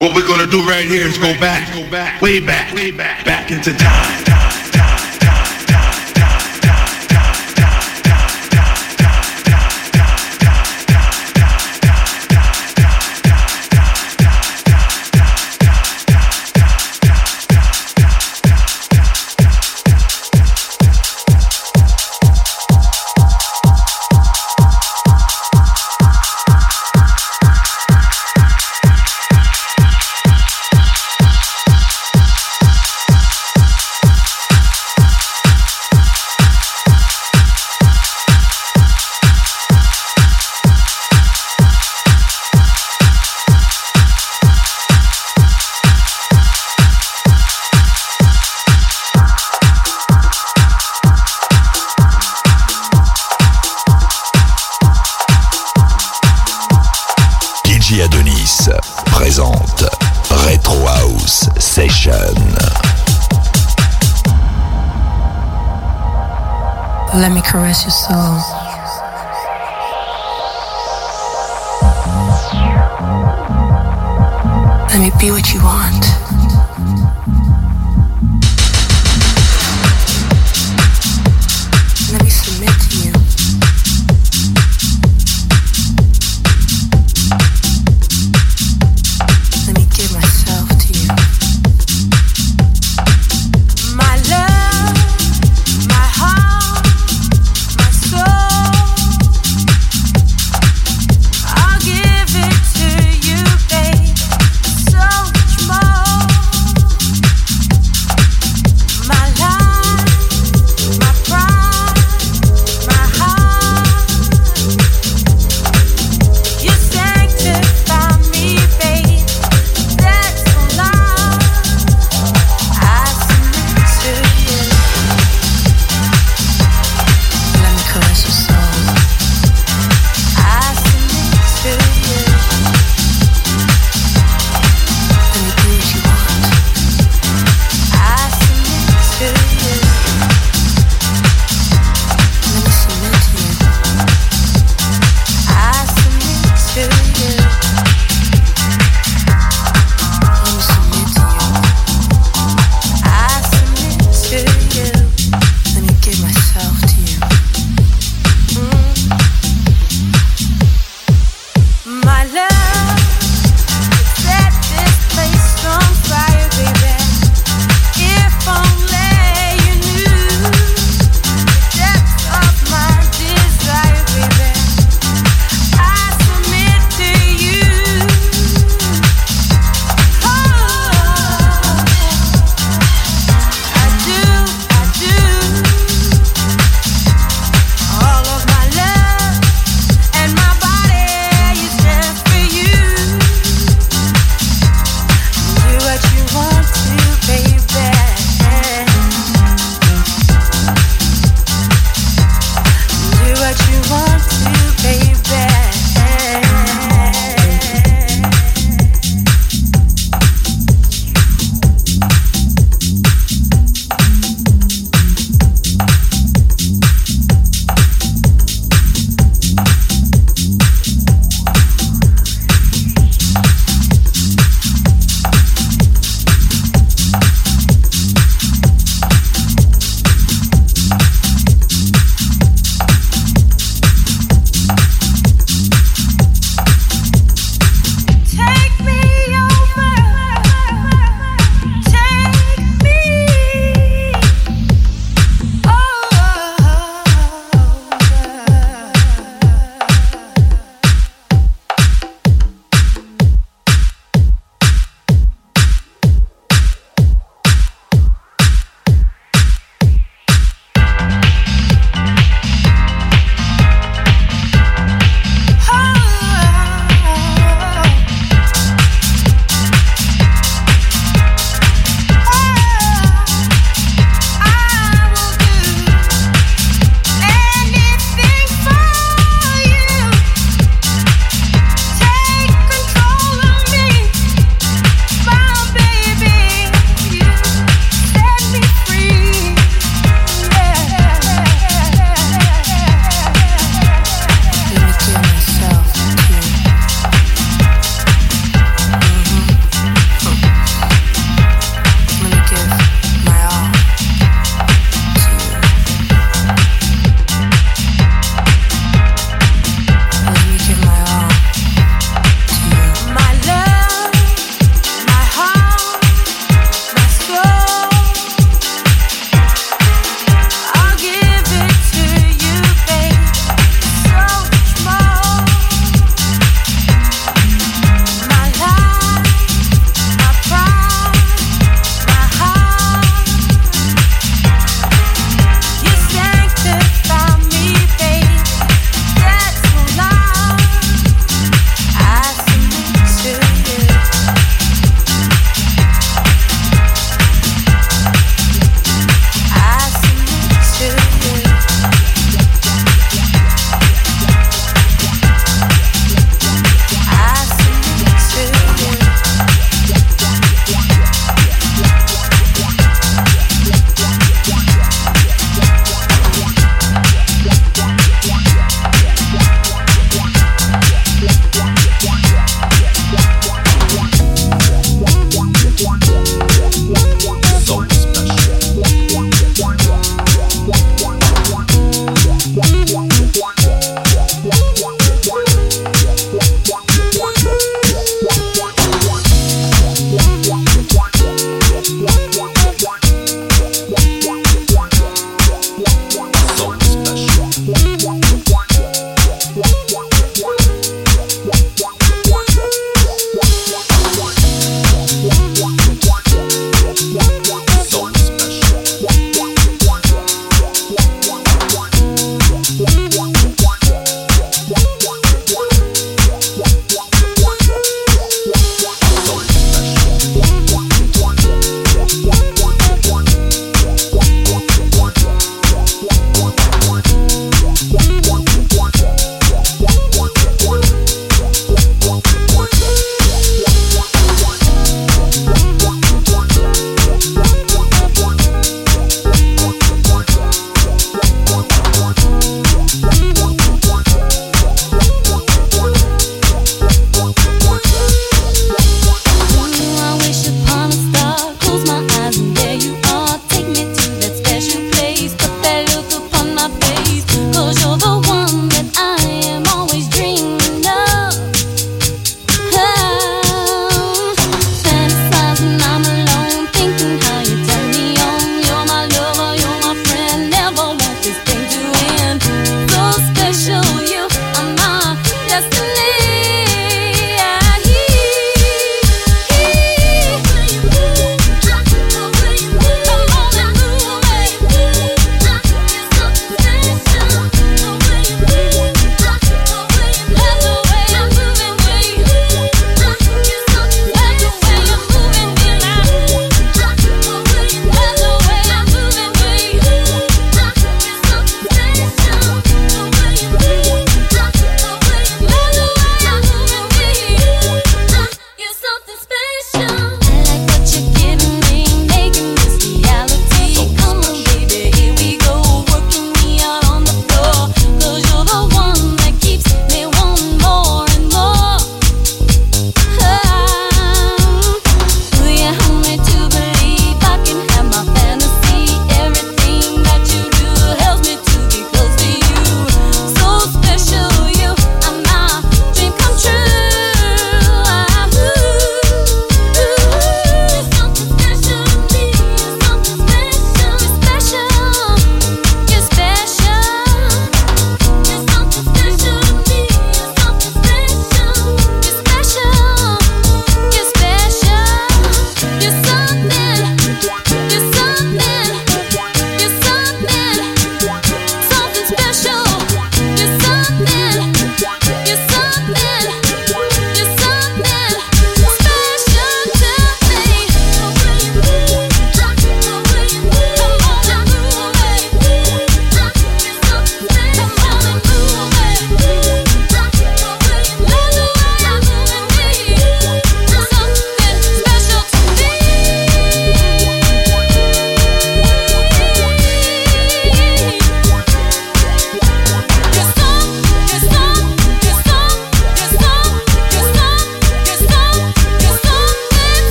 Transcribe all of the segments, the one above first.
What we're gonna do right here is go back, go back, way back, way back, back into time.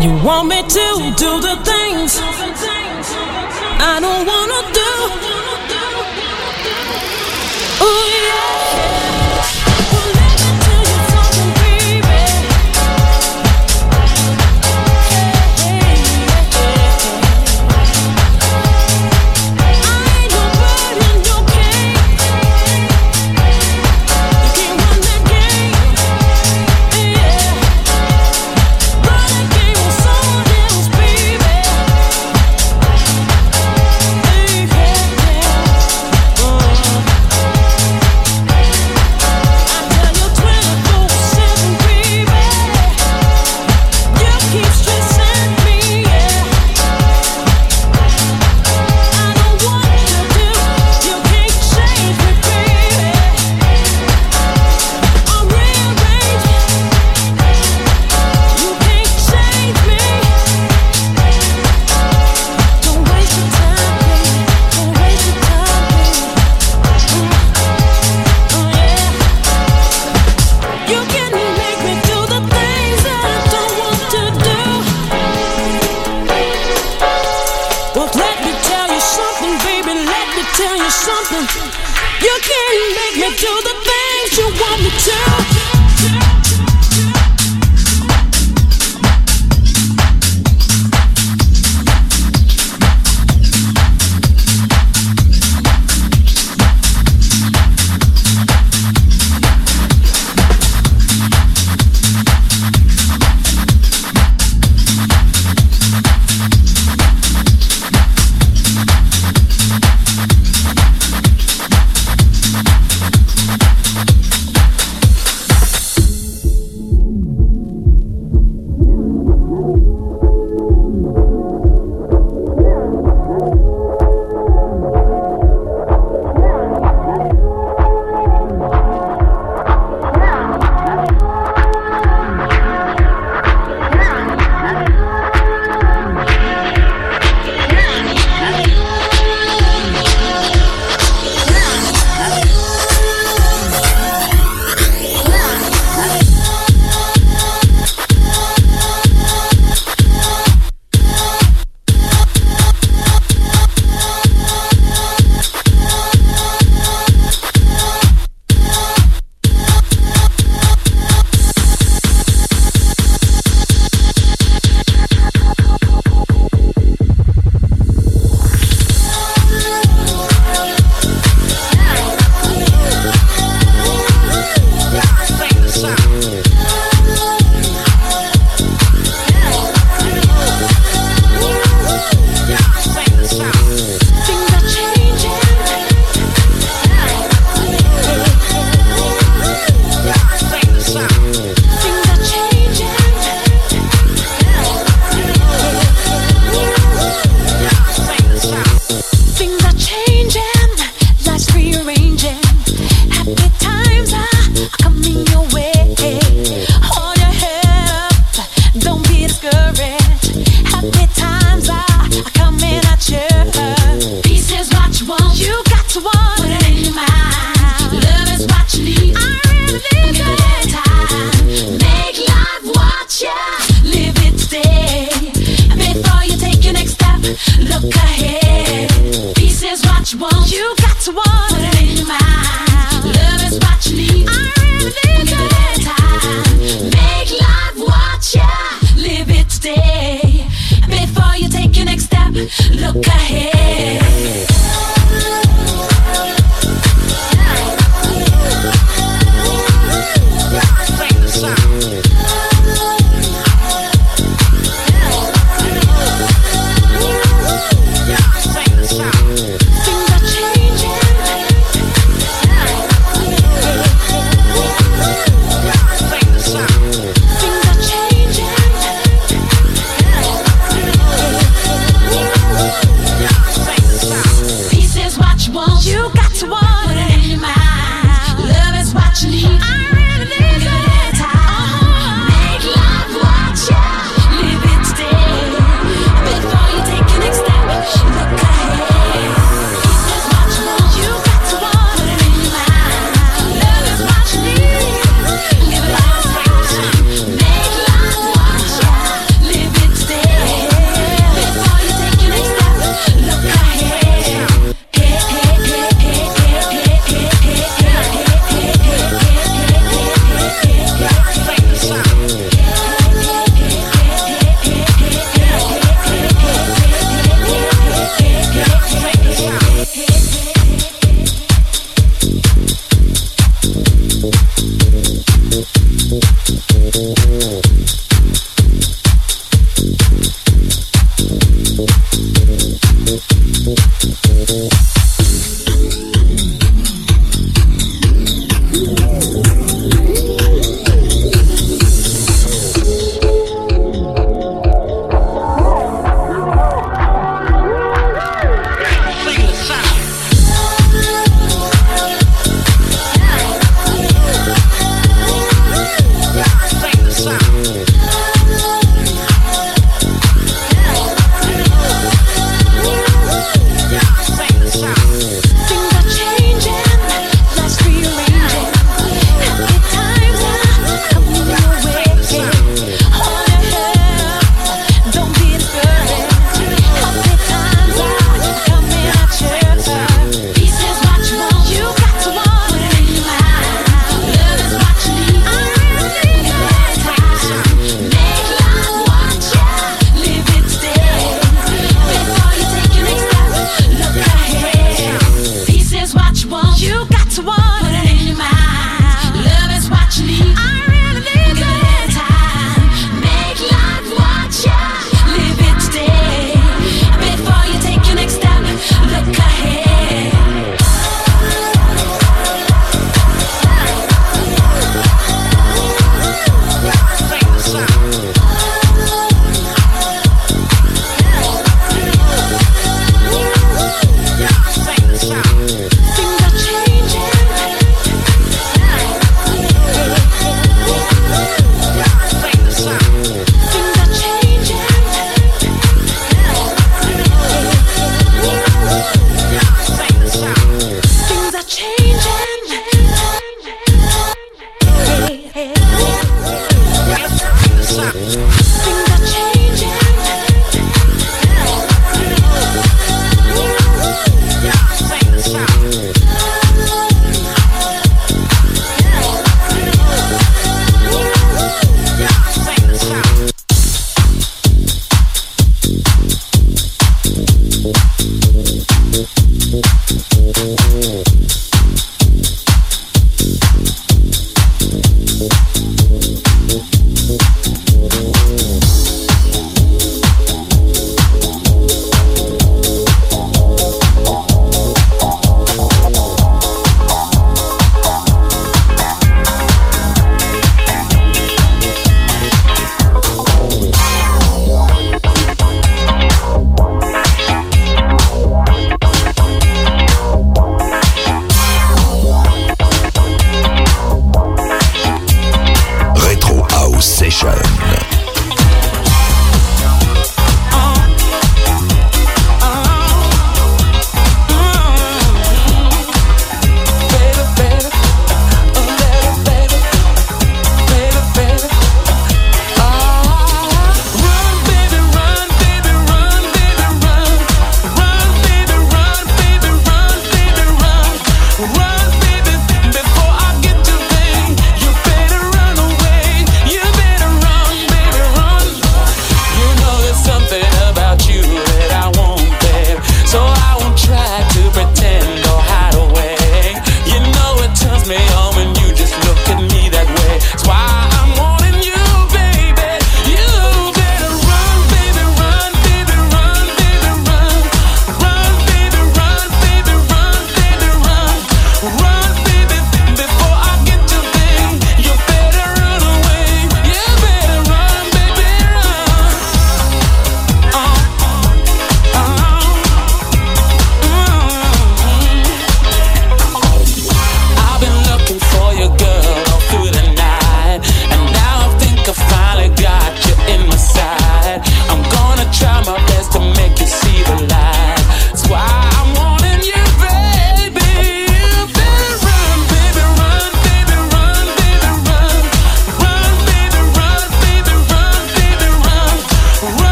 You want me to do the things I don't want. Something. You can't make me do the things you want me to. change.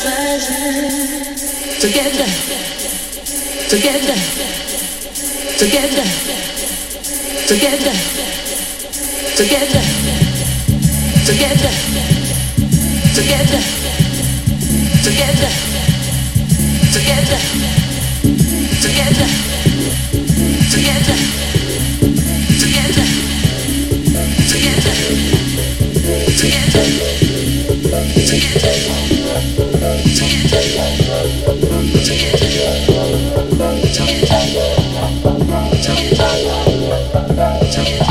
together, together, together, together, together, together, together, together, together, together, together, together, together. 저기요.